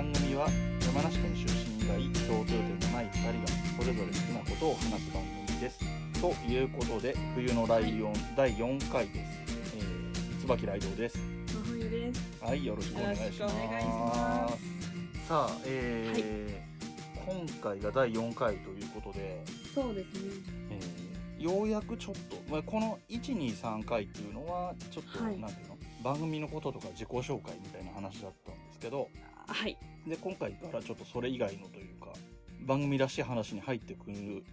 番組は山梨県出身以外共通点のない2人がそれぞれ好きなことを話す番組です。ということで冬のライオン第4回です。えー、椿ライドウです。はい、よろしくお願いします。さあ、えー今回が第4回ということで、そうですね。えーようやくちょっと、まあ、この123回っていうのはちょっと、はいなんていうの？番組のこととか自己紹介みたいな話だったんですけどあはい。で今回からちょっとそれ以外のというか番組らしい話に入ってくる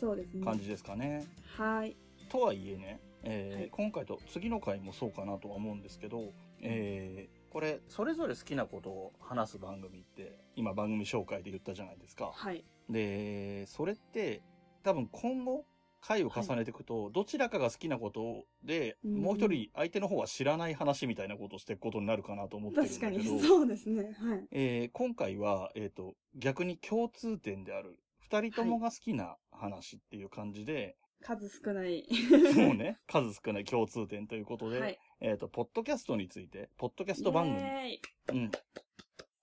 そうですね。感じですかね。はい。とはいえね、えーはい今回と次の回もそうかなとは思うんですけど、えーこれそれぞれ好きなことを話す番組って今番組紹介で言ったじゃないですか。はい。でそれって多分今後回を重ねていくと、どちらかが好きなことで、うんもう一人相手の方は知らない話みたいなことをしていくことになるかなと思ってるん確かだけど、に。そうですね。はい。えー今回は、えっ、と、逆に共通点である、二人ともが好きな話っていう感じで、数少ない。もうね、数少ない共通点ということで、はい。えっ、と、ポッドキャストについて、ポッドキャスト番組、イうん、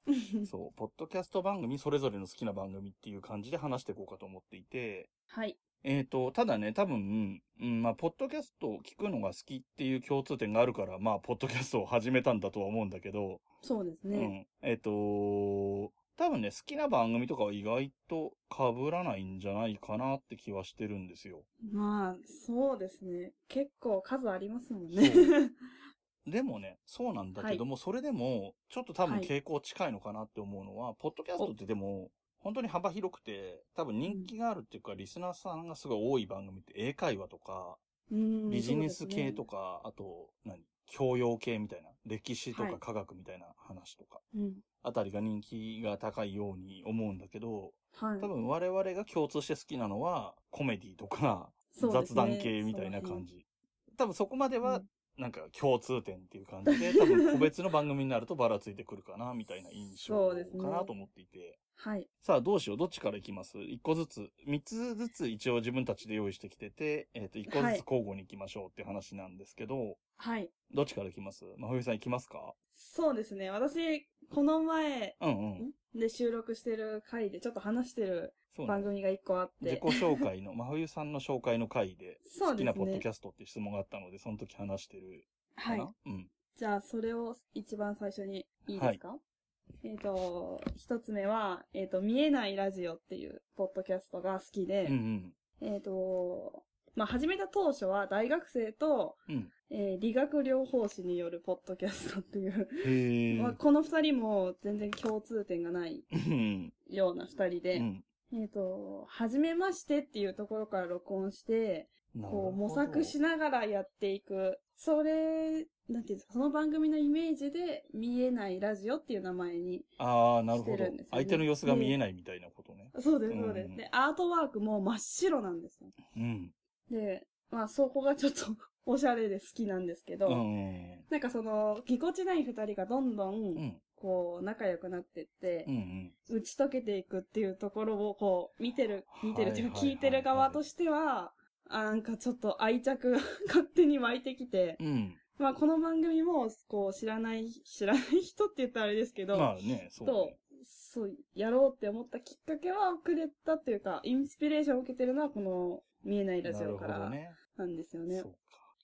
そう、ポッドキャスト番組、それぞれの好きな番組っていう感じで話していこうかと思っていて、はい。えっ、と、ただね、多分、うん、まあ、ポッドキャストを聞くのが好きっていう共通点があるから、まあ、ポッドキャストを始めたんだとは思うんだけど、そうですね。うん。えっ、と、多分ね、好きな番組とかは意外と被らないんじゃないかなって気はしてるんですよ。まあ、そうですね。結構数ありますもんね。でもね、そうなんだけども、それでも、ちょっと多分はい傾向近いのかなって思うのは、ポッドキャストってでも、本当に幅広くて、多分人気があるっていうか、リスナーさんがすごい多い番組って英会話とか、うんビジネス系とか。か、あと、何教養系みたいな、歴史とはいか科学みたいな話とか、うん。あたりが人気が高いように思うんだけど、はい。多分我々が共通して好きなのは、コメディとか、雑談系みたいな感じ。多分そこまではうん、なんか共通点っていう感じで、多分個別の番組になるとばらついてくるかな、みたいな印象かなと思っていて。はい。さあどうしよう？どっちからいきます？一個ずつ。三つずつ一応自分たちで用意してきてて、えっ、と、一個ずはいつ交互に行きましょうって話なんですけど、はい。どっちから行きます？真冬さん行きますか？そうですね。私、この前うんうん。で収録してる回でちょっと話してる番組が一個あって。自己紹介の、真冬さんの紹介の回で、好きなポッドキャストっていう質問があったので、その時話してるかな、はい。うん。じゃあ、それを一番最初にいいですか、えっ、と、一つ目は、えっ、と、見えないラジオっていうポッドキャストが好きで、うんえっ、と、まあ、始めた当初は大学生と、うん。うん。えー理学療法士によるポッドキャストっていう、へえ。まあ、この二人も全然共通点がないうん。ような二人で、うん。えっ、と、初めましてっていうところから録音して、なるほどこう模索しながらやっていく。それ、なんていうんですか、その番組のイメージで見えないラジオっていう名前に。ああ、なるほどしてるんですよね相手の様子が見えないみたいなことね。そうです、そうです。うんで、アートワークも真っ白なんですよ。うん。で、まあそこがちょっと おしゃれで好きなんですけど、うん。なんかその、ぎこちない二人がどんど、うんん。こう、仲良くなってってう、ん。打ち解けていくっていうところを、こう、見てる、見てるっていうかはいはいはいはい聞いてる側としては、あなんかちょっと愛着が 勝手に湧いてきて、うん。まあこの番組も、こう、知らない、知らない人って言ったらあれですけど、まあね、そうとね。、そう、やろうって思ったきっかけはくれたっていうか、インスピレーションを受けてるのはこの見えないラジオからなんですよね。そうか。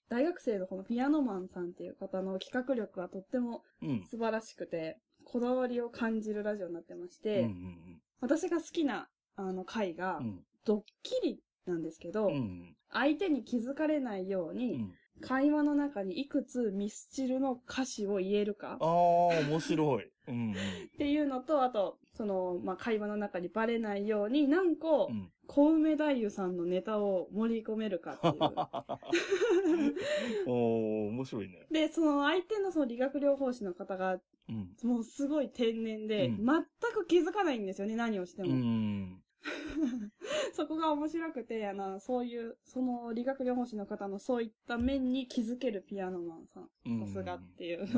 大学生のこのピアノマンさんっていう方の企画力がとってもうん。素晴らしくて、こだわりを感じるラジオになってましうんて、うん私が好きなあの回がうん。うん。ドッキリなんですけど、うん。相手に気づかれないよううに、ん。会話の中にいくつミスチルの歌詞を言えるかああ、面白い。うんっていうのと、あと、その、まあ、会話の中にバレないように何個うん。う、ん。小梅太夫さんのネタを盛り込めるかっていう。おー、面白いね。で、その相手のその理学療法士の方が、うん。もうすごい天然で、うん全く気づかないんですよね、何をしてうも。ん。そこが面白くて、あの、そういう、その理学療法士の方のそういった面に気づけるピアノマンさん。うんさすがっていう。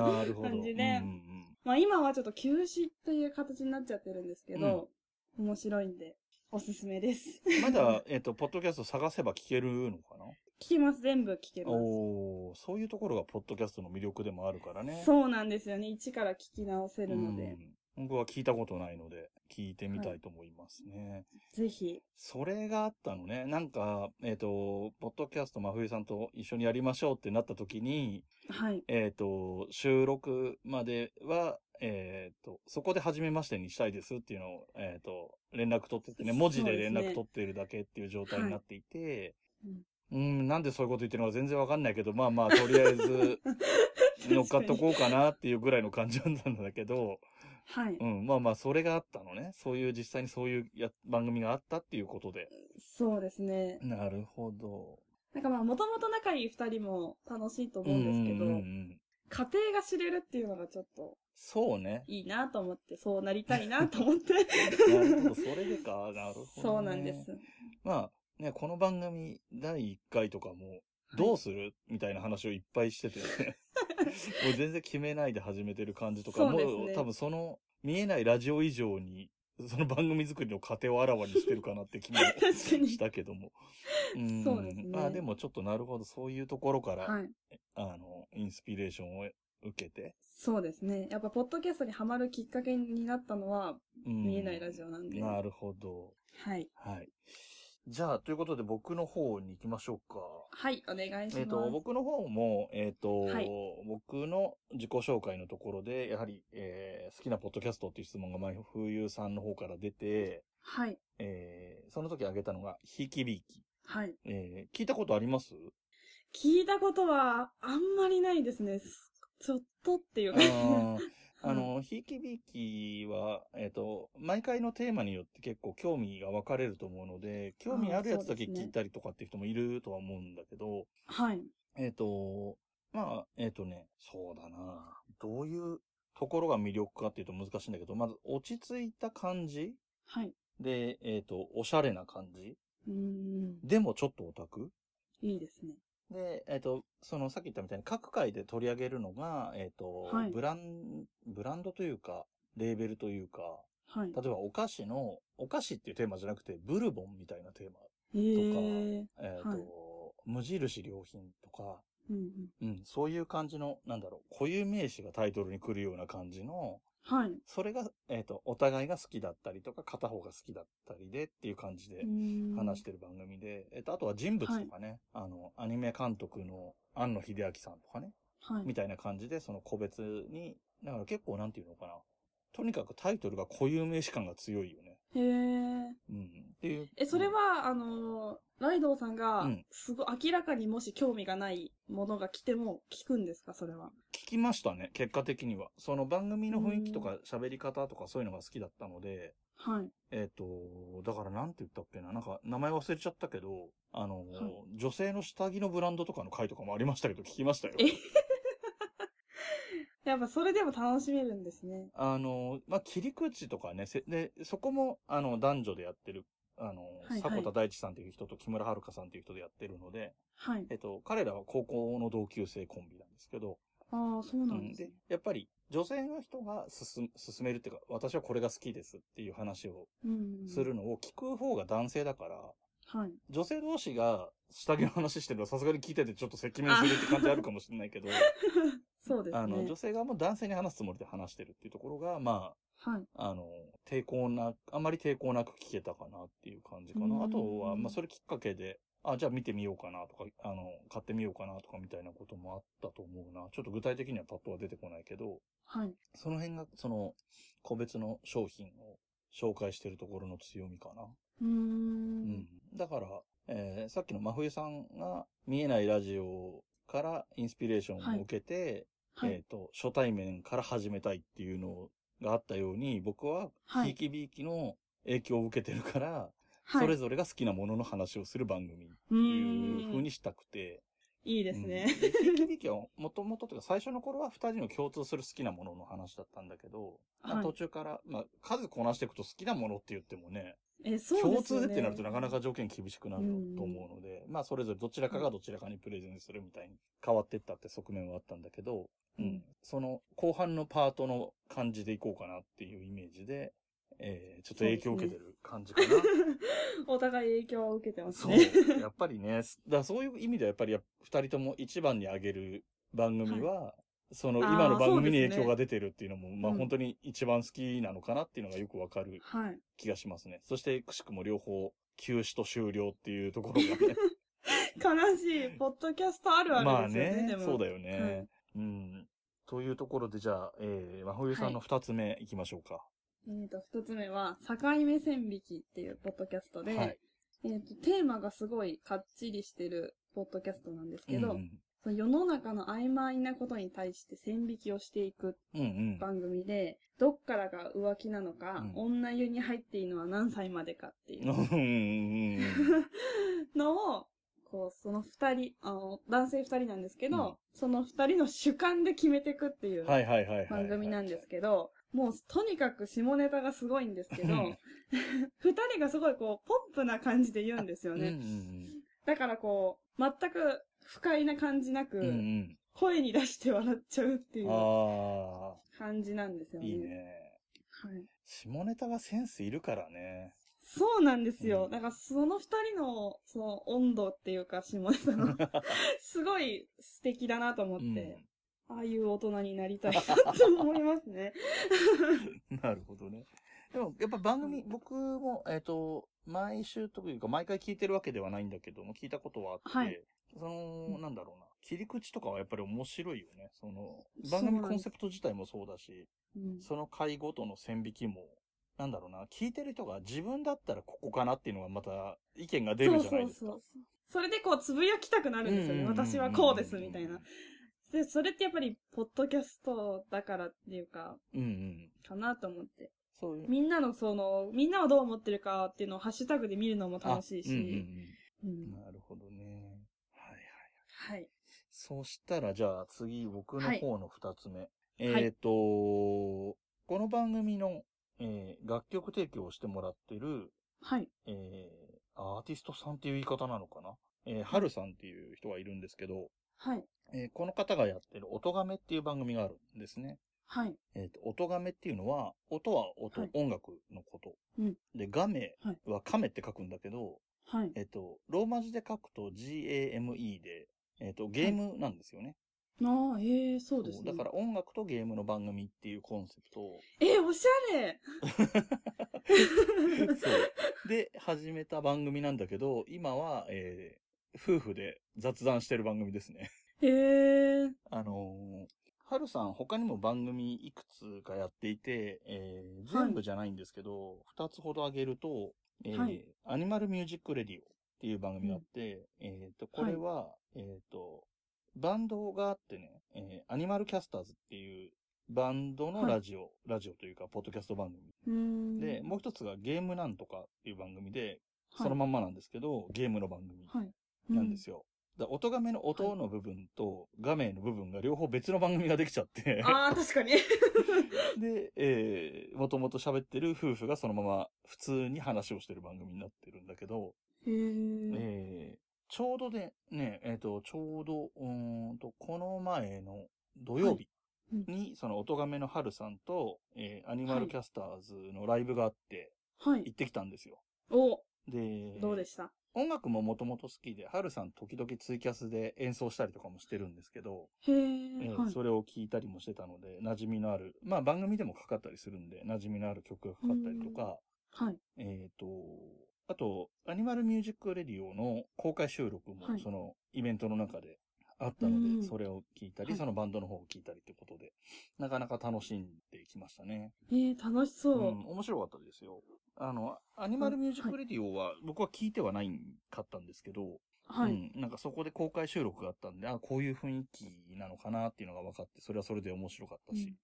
感じでうんうんまあ今はちょっと休止という形になっちゃってるんですけど、面白いんで、おすすめです。うんまだ、えっと、ポッドキャスト探せば聞けるのかな？聞きます、全部聞けます。おー、そういうところがポッドキャストの魅力でもあるからね。そうなんですよね。一から聞き直せるので。うん僕は聞いたことないので、聞いてみたいと思いますね。ぜひ。それがあったのね。なんか、えっ、と、ポッドキャスト真冬さんと一緒にやりましょうってなった時に、はい。えっ、と、収録までは、えっ、と、そこで初めましてにしたいですっていうのを、えっ、と、連絡取っててね、文字で連絡取ってるだけっていう状態になっていて、うん、なんでそういうこと言ってるのか全然わかんないけど、まあまあ、とりあえず、乗っかっとこうかなっていうぐらいの感じなんだけど、はい。うん、まあまあ、それがあったのね。そういう、実際にそういうや番組があったっていうことで。そうですね。なるほど。なんかまあ、もともと仲いい二人も楽しいと思うんですけど、うんうんうん家庭が知れるっていうのがちょっとそうね。いいなと思って、そうなりたいなと思って。なるほど、それでか。なるほど、ね。そうなんです。まあ、ね、この番組第1回とかも、どうする、みたいな話をいっぱいしてて、ね、も う全然決めないで始めてる感じとか、そうですねもう多分その見えないラジオ以上に、その番組作りの過程をあらわにしてるかなって気も 確かに。したけども。んそうですねまあでもちょっとなるほど、そういうところから、はい。あの、インスピレーションを受けて、そうですね。やっぱ、ポッドキャストにハマるきっかけになったのは、うん見えないラジオなんで。なるほど。はい。はい。じゃあ、ということで僕の方に行きましょうか。はい、お願いします。えっ、と、僕の方も、えっ、と、はい僕の自己紹介のところで、やはり、えー好きなポッドキャストっていう質問が、前、冬さんの方から出て、はい。えーその時挙げたのが、ひいきびいき。はい。えー聞いたことあります？聞いたことは、あんまりないですね。すちょっとっていう。ーあの、ひいきびいきは、えっ、と、毎回のテーマによって結構興味が分かれると思うので、興味あるやつだけ聞いたりとかっていう人もいるとは思うんだけど、はい。えっ、と、まあ、えっ、とね、そうだな。どういうところが魅力かっていうと難しいんだけど、まず落ち着いた感じはい。で、えっ、と、おしゃれな感じうーん。でもちょっとオタクいいですね。で、えっ、と、そのさっき言ったみたいに各回で取り上げるのが、えっ、と、はいブラン、ブランドというか、レーベルというか、はい。例えばお菓子の、お菓子っていうテーマじゃなくて、ブルボンみたいなテーマ。えー。えっ、と、はい無印良品とか、うんうん。うん、そういう感じの、なんだろう、固有名詞がタイトルに来るような感じの、はい。それが、えっ、と、お互いが好きだったりとか、片方が好きだったりでっていう感じで話しててる番組で、えっ、と、あとは人物とかね、あの、アニメ監督の庵野秀明さんとかね、はい。みたいな感じで、その個別に、だから結構なんていうのかな。とにかくタイトルが固有名詞感が強いよね。へー。うん。っていう。え、それは、あのー、ライドウさんがうん、すごい、明らかにもし興味がないものが来ても聞くんですか、それは？聞きましたね、結果的には。その番組の雰囲気とか喋り方とかそういうのが好きだったので、はい。えっ、と、だからなんて言ったっけな、なんか名前忘れちゃったけど、あの、はい女性の下着のブランドとかの回とかもありましたけど、聞きましたよ。えやっぱそれでも楽しめるんですね。あの、まあ、切り口とかね、せで、そこも、あの、男女でやってる、あの、はい迫田大地さんという人と木村遥さんという人でやってるので、はいえ。っと、彼らは高校の同級生コンビなんですけど、ああ、そうなんうんですねで。、やっぱり女性の人が進進めるっていうか、私はこれが好きですっていう話をうん。するのを聞く方が男性だから、はい。女性同士が下着の話してるのはさすがに聞いててちょっと赤面するって感じあるかもしれないけど、そうですね。あの、女性側も男性に話すつもりで話してるっていうところが、まはい。あ、あの、抵抗な、あんまり抵抗なく聞けたかなっていう感じかうんな。あとは、まあ、それきっかけで、あ、じゃあ見てみようかなとか、あの、買ってみようかなとかみたいなこともあったと思うな。ちょっと具体的にはパッとは出てこないけど、はい。その辺が、その、個別の商品を紹介してるところの強みかな。うー。うんん。だから、えーさっきの真冬さんが見えないラジオからインスピレーションを受けて、はい。えっ、と、初対面から始めたいっていうのがあったように、僕は、はいひいきびいきの影響を受けてるから、はい。それぞれが好きなものの話をする番組ってういう風。にしたくて。いいですね。ひいきびいきは、もともとというか最初の頃は二人の共通する好きなものの話だったんだけど、まあはい途中から、まあ、数こなしていくと好きなものって言ってもね、え、そうですよね。共通でってなるとなかなか条件厳しくなると思うので、まあそれぞれどちらかがどちらかにプレゼンするみたいに変わっていったって側面はあったんだけど、うん、うんその後半のパートの感じでいこうかなっていうイメージで、えー、ちょっと影響を受けてる感じかな。お互い影響を受けてますそうね。。やっぱりね、だそういう意味ではやっぱりや二人とも一番に挙げる番組は、そのあー今の番組に影響が出てるっていうのも、まあうん本当に一番好きなのかなっていうのがよくわかるはい。気がしますね。そして、くしくも両方、休止と終了っていうところがね。悲しい。ポッドキャストあるあまあるですよね、ねで、も。そうだよね。うん。というところで、じゃあ、えー、真冬さんの二つ目いきましょうか。えっ、と、二つ目は、境目線引きっていうポッドキャストで、はい。えっ、と、テーマがすごいかっちりしてるポッドキャストなんですけど、うんその世の中の曖昧なことに対して線引きをしていくうん。うんうん。番組で、どっからが浮気なのか、うん女湯に入っていいのは何歳までかっていう のを、こう、その二人、あの、男性二人なんですけど、うんその二人の主観で決めていくっていうはいはいはいはい。番組なんですけど、もうとにかく下ネタがすごいんですけどうん、二人がすごいこう、ポンプな感じで言うんですようんうんね。だからこう、全く不快な感じなく、うん。うんうん。声に出して笑っちゃうっていうあ感じなんですあ、よね。いいね。はい。下ネタがセンスいるからね。そうなんですよ。うんだからその二人の、その温度っていうか下ネタの、すごい素敵だなと思って、ああいう大人になりたいなと思いますね。う んなるほどね。でも、やっぱ番組、僕も、えっ、と、毎週というか、毎回聞いてるわけではないんだけども、聞いたことはあって、はいその、うんなんだろうな、切り口とかはやっぱり面白いよね。その、番組コンセプト自体もそうだし、うんその回ごとの線引きも、なんだろうな、聞いてる人が自分だったらここかなっていうのがまた意見が出るじゃないですか。そうそうそう。それでこう、つぶやきたくなるんですよね。私はこうです、みたいな。で、それってやっぱり、ポッドキャストだからっていうか、うんうん。かなと思って。そういう。みんなのその、みんなはどう思ってるかっていうのをハッシュタグで見るのも楽しいし。あうんうんうんうん。なるほどね。はいはい。はい。そしたら、じゃあ次、僕の方の二つ目。はいえっ、と、この番組の、えー楽曲提供をしてもらってる、はい。えーアーティストさんっていう言い方なのかな？えー、はるさんっていう人がいるんですけど、はい。えーこの方がやってる音亀っていう番組があるんですね。はい。えっ、と、音亀っていうのは、音は音、はい音楽のこと。うんで、ガメは亀って書くんだけど、はい。えっ、と、ローマ字で書くと GAME で、えっ、と、ゲームなんですよね。ああ、ええそうですね。だから音楽とゲームの番組っていうコンセプトを、えおしゃれ そう。で、始めた番組なんだけど、今は、えー夫婦で雑談してる番組ですね。へえあのー、はるさん他にも番組いくつかやっていて、えーはい全部じゃないんですけど、二、つほど挙げると、えーはい Animal Music Radio っていう番組があって、えっ、と、これは、えっ、と、バンドがあってね、えーアニマルキャスターズっていうバンドのラジオ、ラジオというか、ポッドキャスト番組。で、もう一つがゲームなんとかっていう番組で、はいそのまんまなんですけど、ゲームの番組はい。なんですよ。だから音画面の音の部分と画面の部分が両方別の番組ができちゃってうん。、ああ、確かに。で、えー、もともと喋ってる夫婦がそのまま普通に話をしてる番組になってるんだけど。えー、ちょうどで、ね、えっ、と、ちょうど、うーんと、この前の土曜日うんに、その音亀の春さんと、えー、アニマルキャスターズのライブがあって、はい。行ってきたんですよ。お、で、どうでした？音楽ももともと好きで、春さん時々ツイキャスで演奏したりとかもしてるんですけど、へえ。えーはい。それを聞いたりもしてたので、馴染みのある、まあ番組でもかかったりするんで、馴染みのある曲がかかったりとか、はい。えっ、と、あと、アニマルミュージックレディオの公開収録もはいそのイベントの中であったので、うんそれを聞いたり、はいそのバンドの方を聞いたりってことで、なかなか楽しんできましたね。ええ、楽しそうう。ん、面白かったですよ。あの、アニマルミュージックレディオは僕は聞いてはないかったんですけど、はい。うん、なんかそこで公開収録があったんで、あ、こういう雰囲気なのかなっていうのが分かって、それはそれで面白かったし。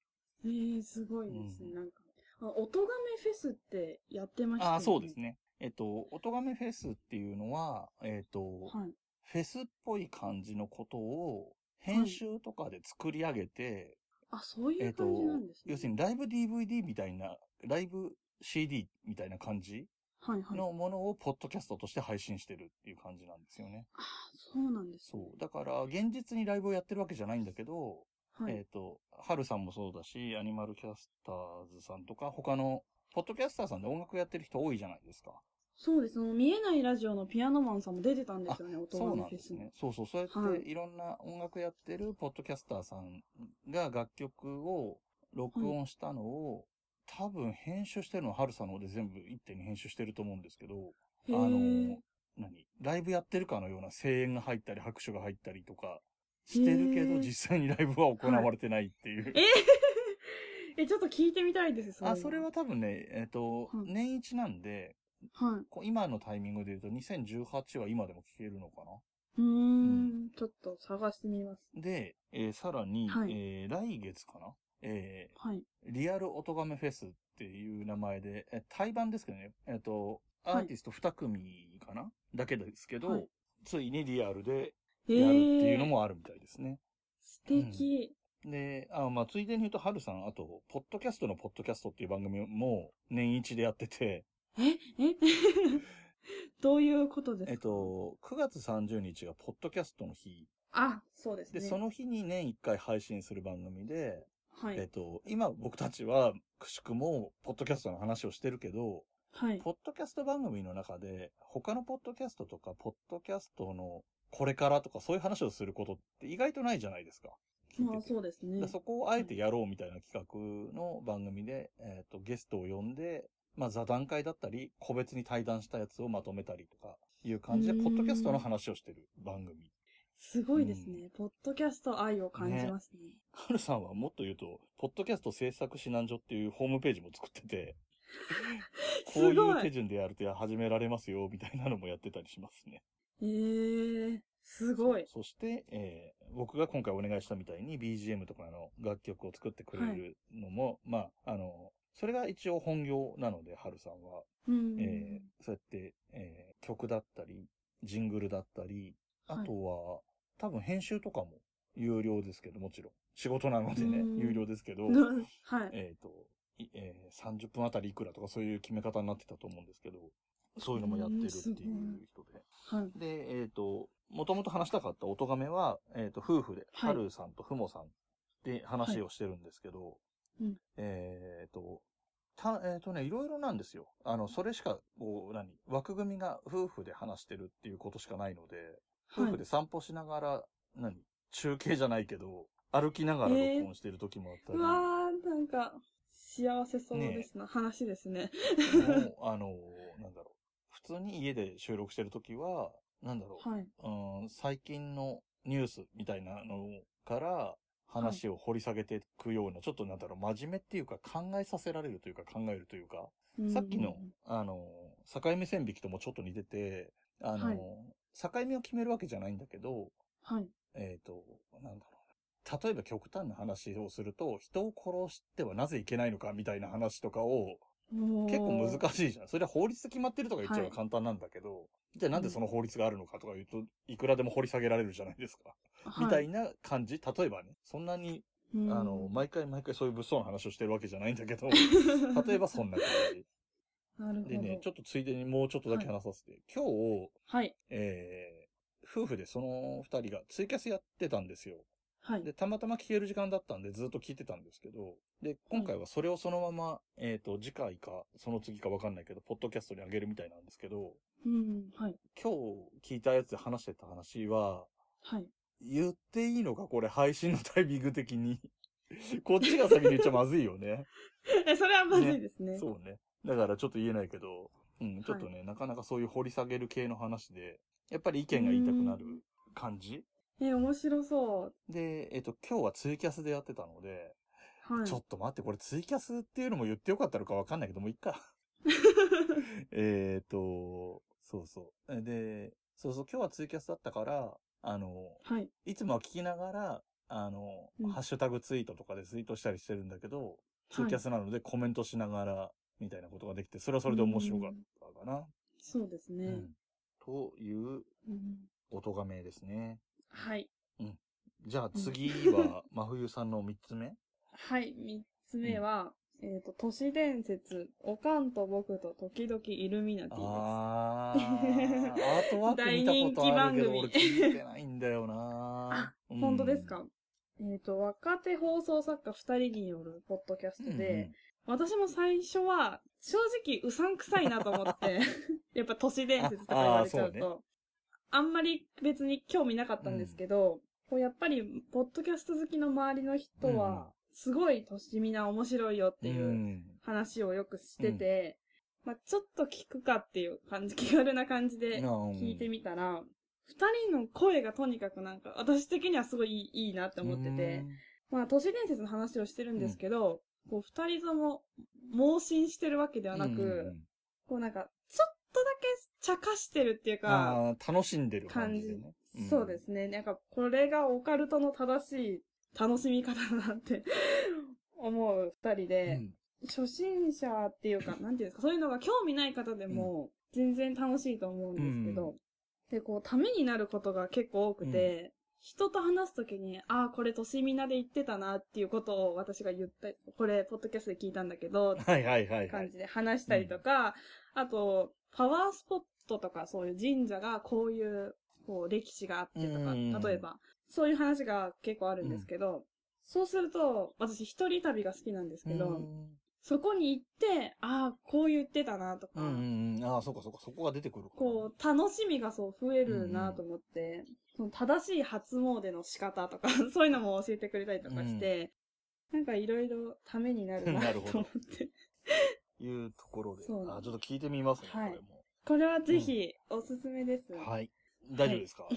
ええ、すごいですね。うんなんか、あ、音亀フェスってやってましたよね。あそうですね。えっと、音亀フェスっていうのは、えっと、はい。フェスっぽい感じのことを、編集とかで作り上げて、あ、そういえっとう感じなんですね。要するにライブ DVD みたいな、ライブ CD みたいな感じはいはい。のものをポッドキャストとして配信してるっていう感じなんですよね。あ、そうなんですね。そう。だから、現実にライブをやってるわけじゃないんだけど、はい。えっ、と、ハルさんもそうだし、アニマルキャスターズさんとか、他の、ポッドキャスターさんで音楽やってる人多いじゃないですか。そうです。その見えないラジオのピアノマンさんも出てたんですよね、音そう楽フェスに。なんですね。そうそう。そうやって、はいいろんな音楽やってるポッドキャスターさんが楽曲を録音したのを、多分編集してるのは春さんの方で全部一手に編集してると思うんですけど、へあーの、何？ライブやってるかのような声援が入ったり拍手が入ったりとかしてるけど、実際にライブは行われてないっていう。え、ちょっと聞いてみたいです、あ、それは多分ね、えっ、と、はい年一なんで、はい。今のタイミングで言うと2018は今でも聞けるのかな？うーん、ちょっと探してみます。で、えーさらに、はい。えー来月かな？えはい。ーリアル音亀フェスっていう名前で、え対バンですけどね、えっ、と、アーティスト2組かな、だけですけど、はい。ついにリアルでえやるっていうのー、もあるみたいですね。素敵。で、あまあ、ついでに言うと、はるさん、あと、ポッドキャストのポッドキャストっていう番組も年一でやってて、え、え どういうことですか？えっ、と、9月30日がポッドキャストの日。あ、そうですで、ね。その日に年1回配信する番組で、はい。えっと、今僕たちは、くしくも、ポッドキャストの話をしてるけど、はい。ポッドキャスト番組の中で、他のポッドキャストとか、ポッドキャストのこれからとか、そういう話をすることって意外とないじゃないですか。聞いててまあそうですねで。そこをあえてやろうみたいな企画の番組で、えっ、と、ゲストを呼んで、まあ座談会だったり、個別に対談したやつをまとめたりとか、いう感じで、ポッドキャストの話をしてる番組。すごいですね。ポッドキャスト愛を感じますね。はるさんはもっと言うと、ポッドキャスト制作指南所っていうホームページも作ってて、こすういう。手順でやると始められますよ、みたいなのもやってたりしますね。えー、すごい。そして、えー僕が今回お願いしたみたいに BGM とかの楽曲を作ってくれるのも、まあ、あの、それが一応本業なので、はるさんは。うん。えーそうやって、えー曲だったり、ジングルだったり、あとは、多分編集とかも有料ですけど、もちろん。仕事なのでねう、ん有料ですけど、はい。えっ、と、いえー30分あたりいくらとかそういう決め方になってたと思うんですけど、そういうのもやってるっていう人で。はい。で、えっ、と、もともと話したかった音亀は、えっ、と、夫婦で、はいはるさんとふもさんで話をしてるんですけど、うんえっ、と、た、えっ、とね、いろいろなんですよ。あの、それしか、こう、何枠組みが夫婦で話してるっていうことしかないので、夫婦で散歩しながら、何中継じゃないけど、歩きながら録音してる時もあったり、うわー、なんか、幸せそうですな、話ですね。でもあの、なんだろう。普通に家で収録してる時は、なんだろう。はい。うん、最近のニュースみたいなのから話を掘り下げていくような、ちょっとなんだろう、真面目っていうか考えさせられるというか考えるというか、さっきの、あの、境目線引きともちょっと似てて、あの、はい境目を決めるわけじゃないんだけど、はい。えっ、と、なんだろうな。例えば極端な話をすると、人を殺してはなぜいけないのかみたいな話とかを、結構難い。しいじゃん。それは法律で決まってるとか言っちゃえばはい簡単なんだけど、じゃあなんでその法律があるのかとか言うと、いくらでも掘り下げられるじゃないですか。みたいな感じ？例えばね、そんなに、うんあの、毎回毎回そういう物騒な話をしてるわけじゃないんだけど、例えばそんな感なるほど。じ。でね、ちょっとついでにもうちょっとだけ話させて、今日、はい。えー、夫婦でその二人がツイキャスやってたんですよ。はい。で、たまたま聞ける時間だったんでずっと聞いてたんですけど、で、今回はそれをそのまま、えっ、と、次回か、その次かわかんないけど、ポッドキャストにあげるみたいなんですけど、うん。はい。今日聞いたやつで話してた話は、はい。言っていいのかこれ配信のタイミング的に。こっちが先に言っちゃまずいよね。え、それはまずいですね。そうね。だからちょっと言えないけど、うん、ちょっとね、なかなかそういう掘り下げる系の話で、やっぱり意見が言いたくなる感じえ、面白そう。で、えっと、今日はツイキャスでやってたので、はい。ちょっと待って、これツイキャスっていうのも言ってよかったのかわかんないけども、いっか。えっと、そうそう。で、そうそう、今日はツイキャスだったから、あの、はい。いつもは聞きながら、あの、うんハッシュタグツイートとかでツイートしたりしてるんだけど、ツイキャスなのでコメントしながら、みたいなことができて、それはそれで面白かったかな。そうですね。うんといううん音がめですね。はい。じゃあ次は、真冬さんの三つ目？はい。三つ目は、えっ、と、都市伝説、おかんと僕と時々イルミナティです。あー、アートワーク見たことあるてないんだよな。あ、本当ですか？えっ、と、若手放送作家二人によるポッドキャスうんトで、私も最初は、正直うさんくさいなと思って、やっぱ都市伝説とか言われちゃうと、あんまり別に興味なかったんですけど、こうやっぱり、ポッドキャスト好きの周りの人うん。は、すごい都市みな面白いよっていううん。話をよくしてて、まあちょっと聞くかっていう感じ、気軽な感じで聞いてみたら、二人の声がとにかくなんか、私的にはすごいいいいいなって思ってて、まあ都市伝説の話をしてるんですけど、こう二人とも盲信してるわけではなく、うん。こうなんか、ちょっとだけ茶化してるっていうか、楽しんでる感じでね。ん。そうですね。なんか、これがオカルトの正しい楽しみ方だなって 思う二人うで、ん。初心者っていうか、なんていうんですか、そういうのが興味ない方でも、全然楽しいと思うんですけど、うん。で、こう、ためになることが結構多くて、人と話すときに、ああ、これ、としみなで言ってたなっていうことを私が言った、これ、ポッドキャストで聞いたんだけど、はいはいはいはい。感じで話したりとか、あと、パワースポットとかそういう神社がこういう、こう、歴史があってとか、うん例えば、そういう話が結構あるんですけど、そうすると、私一人旅が好きなんですけど、そこに行って、ああ、こう言ってたなとか、うんうんうん。ああ、そうかそうか、そこが出てくるこう、楽しみがそう増えるなと思って、その正しい初詣の仕方とか、そういうのも教えてくれたりとかして、なんかいろいろためになるなと思って。いうところで。あちょっと聞いてみますね、はい。これも。これはぜひおすすめです。はい。大丈夫ですか、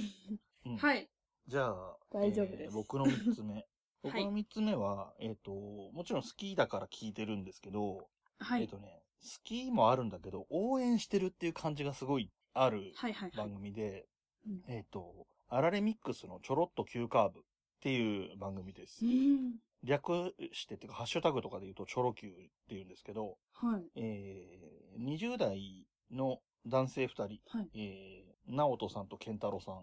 うん はい。じゃあ、大丈夫ですえー僕の三つ目。はい僕の三つ目は、えっ、と、もちろん好きだから聞いてるんですけど、はい。えっ、とね、好きもあるんだけど、応援してるっていう感じがすごいあるはいはいはい番。組で、うんえっ、と、アラレミックスのちょろっと急カーブっていう番組ですう。ん。略してっていうか、ハッシュタグとかで言うと、チョロ Q って言うんですけど、はい。えー、20代の男性2人、はい。えー、直人さんと健太郎さんっ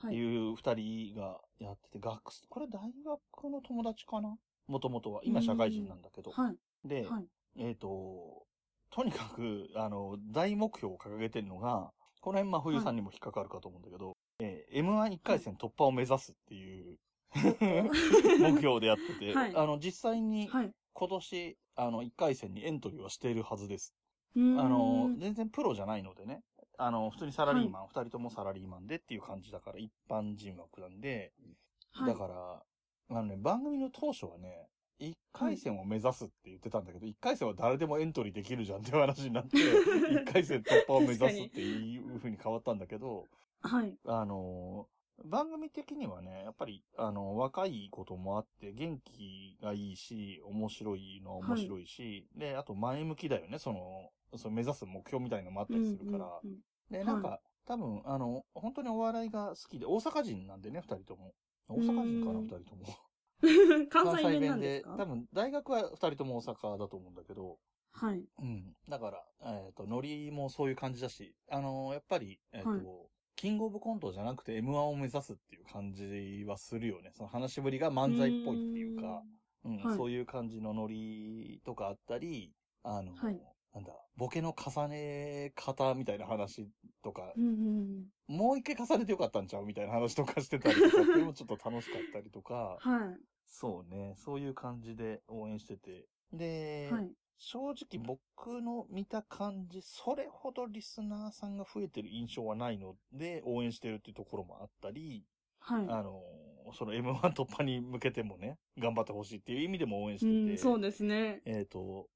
はい。ていう2人がやってて、学生、これ大学の友達かな？もともとは。今社会人なんだけど。はい。で、はい。えっ、と、とにかく、あの、大目標を掲げてるのが、この辺、まあ、冬さんにも引っかかるかと思うんだけど、えー M11 回戦突破を目指すっていう、目標でやってて、はいあの、実際にはい。今年、あの、1回戦にエントリーはしているはずです。あの、全然プロじゃないのでね、あの、普通にサラリーマン、二、人ともサラリーマンでっていう感じだから、一般人枠なんで、はい。だから、あのね、番組の当初はね、一回戦を目指すって言ってたんだけど、一回戦は誰でもエントリーできるじゃんっていう話になって、一回戦突破を目指すっていう風に変わったんだけど、はい。あの、番組的にはね、やっぱり、あの、若いこともあって、元気がいいし、面白いのは面白いし、で、あと前向きだよね、その、その目指す目標みたいなのもあったりするから。うんうんで、なんか、は多分、あの、本当にお笑いが好きで、大阪人なんでね、二人とも。大阪人かな、うん二人とも。うん関西弁で多分、大学は二人とも大阪だと思うんだけど、はい。うん。だから、えっ、と、ノリもそういう感じだし、あのやっぱり、えっ、と、はいキングオブコントじゃなくて M1 を目指すっていう感じはするよね。その話しぶりが漫才っぽいっていうか、うんはいそういう感じのノリとかあったり、あの、はいなんだ、ボケの重ね方みたいな話とかう、んうんうん。もう一回重ねてよかったんちゃうみたいな話とかしてたりとかっていうのもちょっと楽しかったりとか、はそうね、そういう感じで応援してて。で、い。はい。正直僕の見た感じ、それほどリスナーさんが増えてる印象はないので、応援してるっていうところもあったり、はい。あの、その M1 突破に向けてもね、頑張ってほしいっていう意味でも応援してて、うん、そうですね。えっ、と、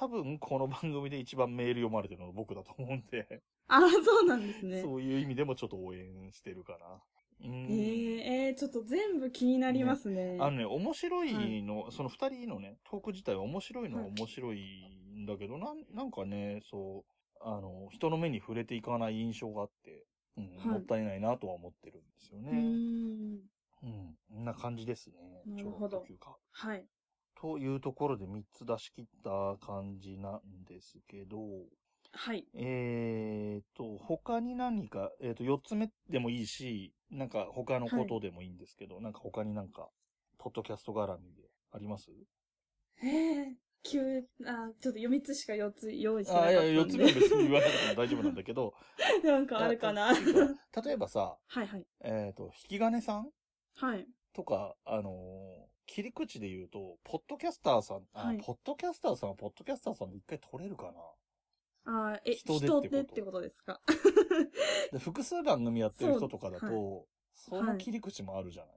多分この番組で一番メール読まれてるのは僕だと思うんで、あ、そうなんですね。そういう意味でもちょっと応援してるかな。うんえー、えー、ちょっと全部気になりますね。あのね、面白いの、その二人のね、トーク自体は面白いのははい面白いんだけど、なん、なんかね、そう、あの、人の目に触れていかない印象があって、うん、はいもったいないなとは思ってるんですよね。ん。うん、こんな感じですね。なるほど。はい。というところで3つ出し切った感じなんですけど、はい。えーと、他に何か、えーと、4つ目でもいいし、なんか他のことでもいいんですけど、なんか他になんか、ポッドキャスト絡みであります？えー、急、あ、ちょっと4つしか4つ用意してなかあいや、ったんで。4つ目は別に言わなくても大丈夫なんだけど。なんかあるかな。例えばさ、はいはい。えっ、と、引き金さんはい。とか、あのー切り口で言うと、ポッドキャスターさん、あ、はいポッドキャスターさんはポッドキャスターさんで一回取れるかああ、え、人人手ってことですか？な で複数番組やってる人とかだと、そうその切り口もあるじゃない、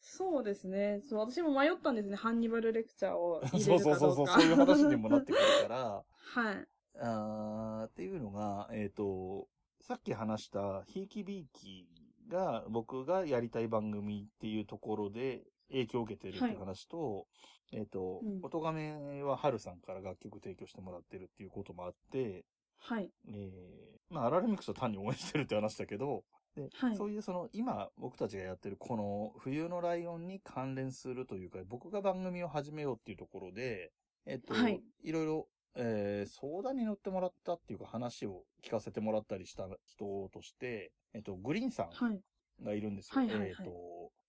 そうですね。そう、私も迷ったんですね。ハンニバルレクチャーを入れそうるかどうか。そうそうそう、そういう話にもなってくるから、はい。あーっていうのが、えっ、と、さっき話した、ひいきびいきが、僕がやりたい番組っていうところで影響を受けてるっていう話と、えっ、と、うん音亀は春さんから楽曲提供してもらってるっていうこともあって、はい。えー、まあ、アラレミックスを単に応援してるって話だけど、で、はいそういうその、今僕たちがやってるこの冬のライオンに関連するというか、僕が番組を始めようっていうところで、えっと、はいいろいろ、えー相談に乗ってもらったっていうか話を聞かせてもらったりした人として、えっと、グリーンさんはい。がいるんですよ。はいはいはいえっと、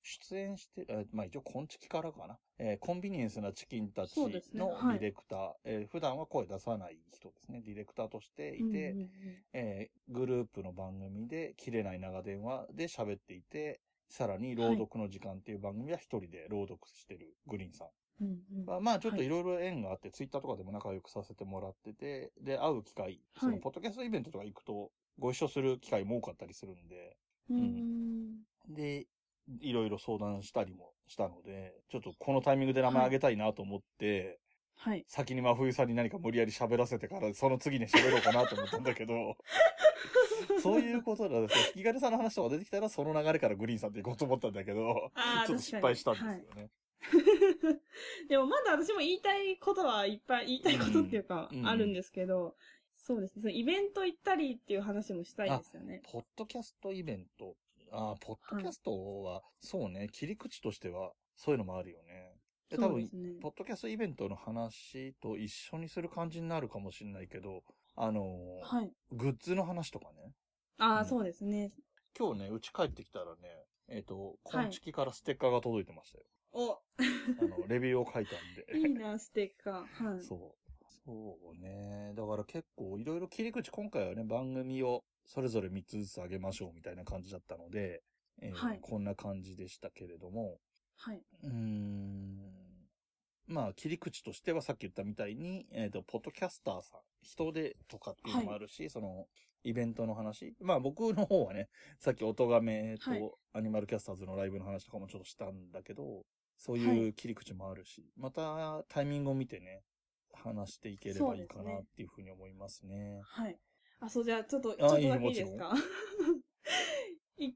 出演して、えーまあ一応、コンチキからかな。えーコンビニエンスなチキンたちのはい。ディレクター、えー普段は声出さない人ですね。ディレクターとしていて、うんうんうんえーグループの番組で、切れない長電話で喋っていて、さらに朗読の時間っていう番組は一人で朗読してるグリーンさん。うんうん。まあ、まあちょっとい。ろいろ縁があって、ツイッターとかでも仲良くさせてもらってて、で、会う機会、その、ポッドキャストイベントとか行くと、ご一緒する機会も多かったりするんで、うーん。で、いろいろ相談したりもしたので、ちょっとこのタイミングで名前あげたいなと思って、はい。先に真冬さんに何か無理やり喋らせてから、その次に喋ろうかなと思ったんだけど、そういうことなんですよ。引き金さんの話とか出てきたら、その流れからグリーンさんって行こうと思ったんだけど、ちょっと失敗したんですよね。でもまだ私も言いたいことはいっぱい言いたいことっていうかうんうんあるんですけど、そうですね。そのイベント行ったりっていう話もしたいですよね。ポッドキャストイベント。ああ、ポッドキャストは、そうね、切り口としては、そういうのもあるよね。で多分ね。ポッドキャストイベントの話と一緒にする感じになるかもしれないけど、あのーはい。グッズの話とかね。ああ、うんそうですね。今日ね、うち帰ってきたらね、えっ、と、コンチキからステッカーが届いてましたよ。お、あの、レビューを書いたんで。いいな、ステッカー。はい。そう。そうね。だから結構いろいろ切り口、今回はね、番組をそれぞれ3つずつ上げましょうみたいな感じだったので、えーはいこんな感じでしたけれども、はい。うーん。まあ、切り口としてはさっき言ったみたいに、えっ、と、ポッドキャスターさん、人でとかっていうのもあるし、その、イベントの話。まあ僕の方はね、さっき音亀はいとアニマルキャスターズのライブの話とかもちょっとしたんだけど、そうはいいう切り口もあるし、またタイミングを見てね、話していければいいかなっていうふうに思いますね。はい。あ、そう、じゃあ、ちょっと、ちあょっとだけいいですか？一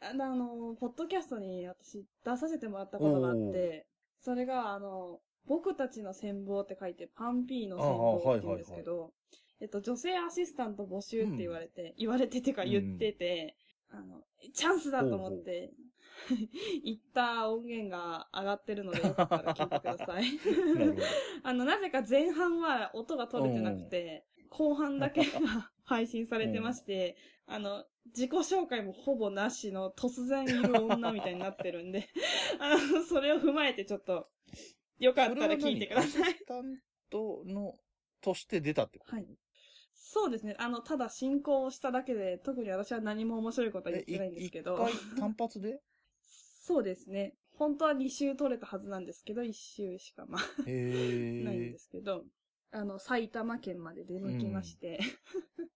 回、あの、ポッドキャストに私出させてもらったことがあって、それが、あの、僕たちの戦望って書いて、パンピーの戦望って言うんですけど、えっと、女性アシスタント募集って言われて、言われててか言ってて、あの、チャンスだと思って、言った音源が上がってるので、よかったら聞いてください。あの、なぜか前半は音が取れてなくて、後半だけが配信されてまして、あの、自己紹介もほぼなしの突然いる女みたいになってるんで、あの、それを踏まえてちょっと、よかったら聞いてくださいアシ。スタントの、として出たってことはい。そうですね。あの、ただ進行をしただけで、特に私は何も面白いことは言ってないんですけど、一回単発で？そうですね。本当は2週取れたはずなんですけど、1週しかまあ。ないんですけど、あの、埼玉県まで出向きまして、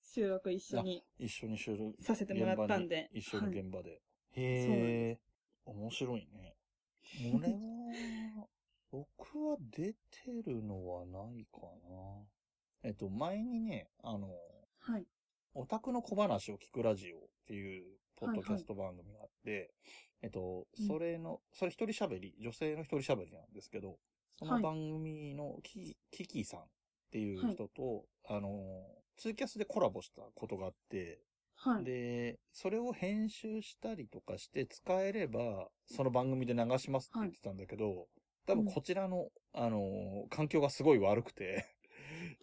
収録一緒に。一緒に収録させてもらったんで一緒の現場で。そうなんへえ。面白いね。俺は、僕は出てるのはないかな。えっと、前にね、あの、はい。オタクの小話を聞くラジオっていう、ポッドキャスト番組があって、えっとうん、それの、それ一人喋り、女性の一人喋りなんですけど、そのはい。番組のキキキさんっていう人と、あの、ツーキャスでコラボしたことがあって、はい。で、それを編集したりとかして使えれば、その番組で流しますって言ってたんだけど、多分こちらの、あの、環境がすごい悪くて、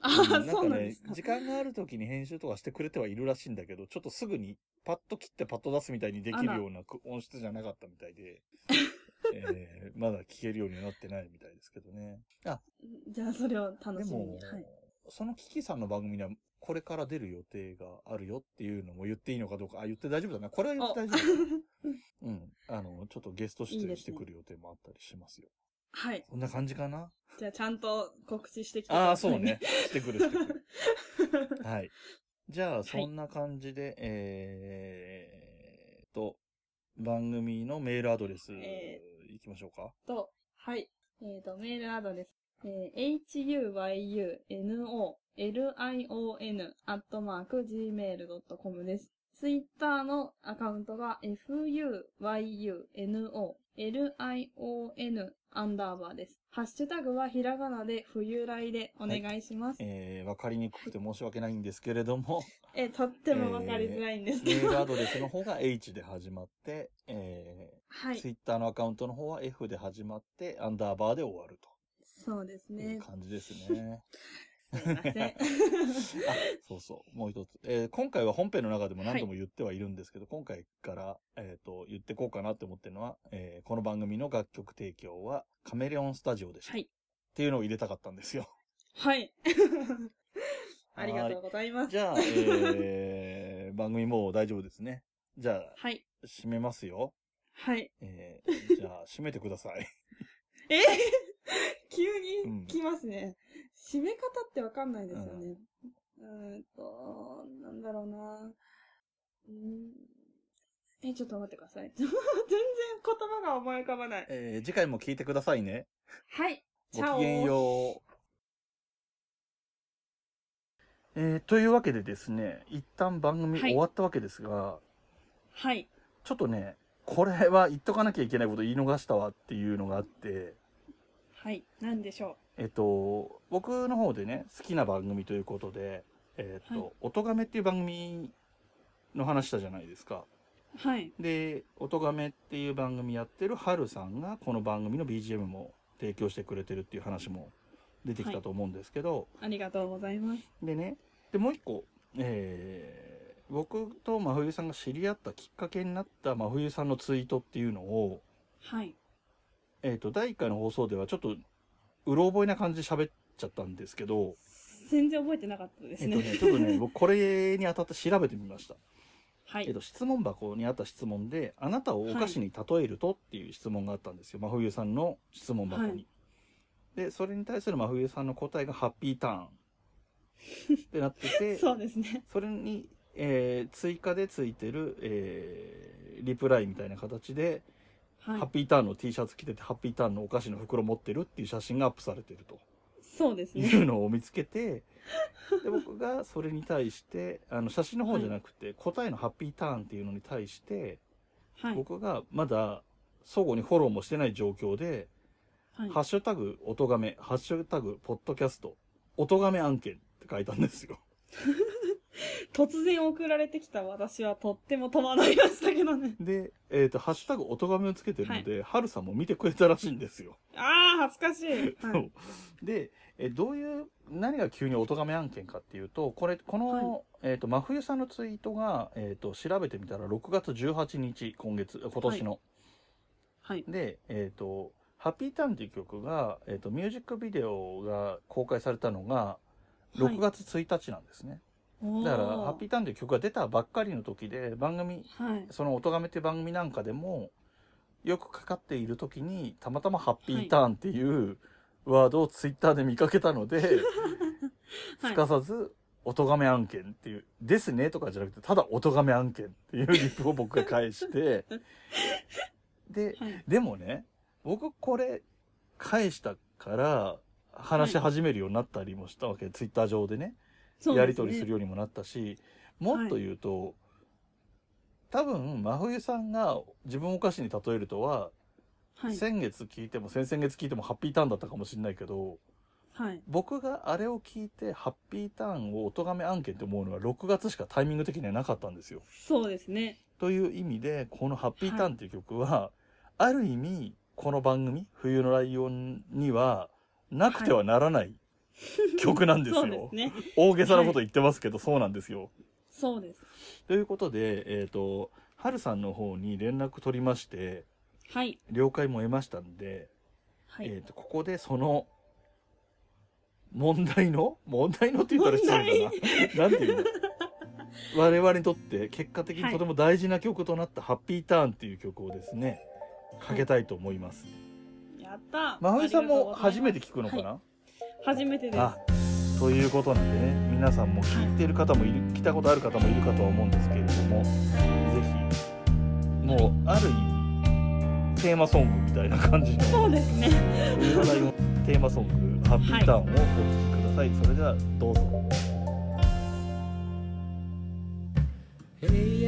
あなんですか。時間がある時に編集とかしてくれてはいるらしいんだけど、ちょっとすぐにパッと切ってパッと出すみたいにできるようなく音質じゃなかったみたいで、えーまだ聞けるようにはなってないみたいですけどね。あ、じゃあ、それをで楽しみもに。はい。、そのキキさんの番組にはこれから出る予定があるよっていうのも言っていいのかどうか、あ、言って大丈夫だな。これは言って大丈夫。うん。あの、ちょっとゲスト出演してくる予定もあったりしますよ。はい。こんな感じかな？じゃあちゃんと告知してきてください、ね。ああ、そうね。してくるしてくる。はい。じゃあ、そんな感じで、はい、えーと、番組のメールアドレス、えー、いきましょうか。と、はい。えーと、メールアドレス、えー、huyunolion アットマーク gmail.com です。ツイッターのアカウントが fuyunolion アンダーバーです。ハッシュタグはひらがなで冬来でお願いします。はい、えー、わかりにくくて申し訳ないんですけれども。えー、とってもわかりづらいんですけど、えー、メールアドレスの方が H で始まって、えー、はい。ツイッターのアカウントの方は F で始まって、アンダーバーで終わると。そうですね。いう感じですね。すいません。あ、そうそう。もう一つ。えー、今回は本編の中でも何度も言ってはいるんですけど、はい、今回から、えっ、ー、と、言ってこうかなって思ってるのは、えー、この番組の楽曲提供はカメレオンスタジオでした。はい。っていうのを入れたかったんですよ。はい。ありがとうございます。じゃあ、えー、番組もう大丈夫ですね。じゃあ、はい。締めますよ。はい。えー、じゃあ、締めてください。え 急に来ますね。締め方ってわかんないですよね。うん、んと、なんだろうな。うんえ、ちょっと待ってください。全然言葉が思い浮かばない。えー、次回も聞いてくださいね。はい。ごきげんよう。えー、というわけでですね、一旦番組終わったわけですが、はい。ちょっとね、これは言っとかなきゃいけないこと言い逃したわっていうのがあって、はい。何でしょう？えっと、僕の方でね、好きな番組ということで、えっと、はい、音亀っていう番組の話したじゃないですか。はい。で、音亀っていう番組やってるハルさんがこの番組の BGM も提供してくれてるっていう話も出てきたと思うんですけど、はい、ありがとうございます。でね、で、もう一個、えー、僕と真冬さんが知り合ったきっかけになった真冬さんのツイートっていうのを、はい。えっ、ー、と、第1回の放送ではちょっと、うろ覚えな感じで喋っちゃったんですけど、全然覚えてなかったですね。えっ、とね、ちょっとね、僕これにあたって調べてみました。はい。えっ、と、質問箱にあった質問で、あなたをお菓子に例えるとっていう質問があったんですよ。はい、真冬さんの質問箱に。はい、で、それに対する真冬さんの答えがハッピーターンってなってて、そうですね。それに、えー、追加でついてる、えー、リプライみたいな形で、はい、ハッピーターンの T シャツ着てて、ハッピーターンのお菓子の袋持ってるっていう写真がアップされてると。そうですね。いうのを見つけて、で、僕がそれに対して、あの、写真の方じゃなくて、はい、答えのハッピーターンっていうのに対して、はい、僕がまだ相互にフォローもしてない状況で、はい、ハッシュタグ、音がめ、ハッシュタグ、ポッドキャスト、音がめ案件って書いたんですよ。突然送られてきた私はとっても戸惑いましたけどね。で、えっ、ー、と、ハッシュタグ音がめをつけてるので、はる、さんも見てくれたらしいんですよ。ああ、恥ずかしい。はい、で、えどういう、何が急に音がめ案件かっていうと、これ、この、はい、えっ、ー、と、真冬さんのツイートが、えっ、ー、と、調べてみたら6月18日、今月、今年の。はい。で、えっ、と、ハッピーターンっていう曲が、えっ、と、ミュージックビデオが公開されたのが、6月1日なんですね。だから、ハッピーターンという曲が出たばっかりの時で、番組、はい、その音がめって番組なんかでも、よくかかっている時に、たまたまハッピーターンっていうワードをツイッターで見かけたので、はい、すかさず、音がめ案件っていう、ですねとかじゃなくて、ただ音がめ案件っていうリップを僕が返して、で、はい、でもね、僕これ返したから話し始めるようになったりもしたわけ、ツイッター上でね。やり取りするようにもなったし、もっと言うと、はい、多分、真冬さんが自分をお菓子に例えるとは、はい、先月聞いても先々月聞いてもハッピーターンだったかもしれないけど、はい、僕があれを聞いてハッピーターンを音がめ案件って思うのは6月しかタイミング的にはなかったんですよ。そうですね。という意味で、このハッピーターンっていう曲は、はい、ある意味、この番組、冬のライオンには、なくてはならない 曲なんですよ。そうですね。大げさなこと言ってますけど、はい、そうなんですよ。そうです。ということで、えっ、ー、と、はるさんの方に連絡取りまして、はい。了解も得ましたんで、はい。えっ、ー、と、ここでその、問題の問題のって言ったら失礼だな。なんていうの我々にとって結果的にとても大事な曲となった「ハッピーターン」っていう曲をですねかけたいと思います、やった真冬さんも初めて聞くのかな、はい、初めてです。ということなんでね皆さんも聞いてる方もいる来たことある方もいるかとは思うんですけれどもぜひもうある意味テーマソングみたいな感じのそうですね。テーマソング「ハッピーターン」をお聴きください、はい、それではどうぞ。Hey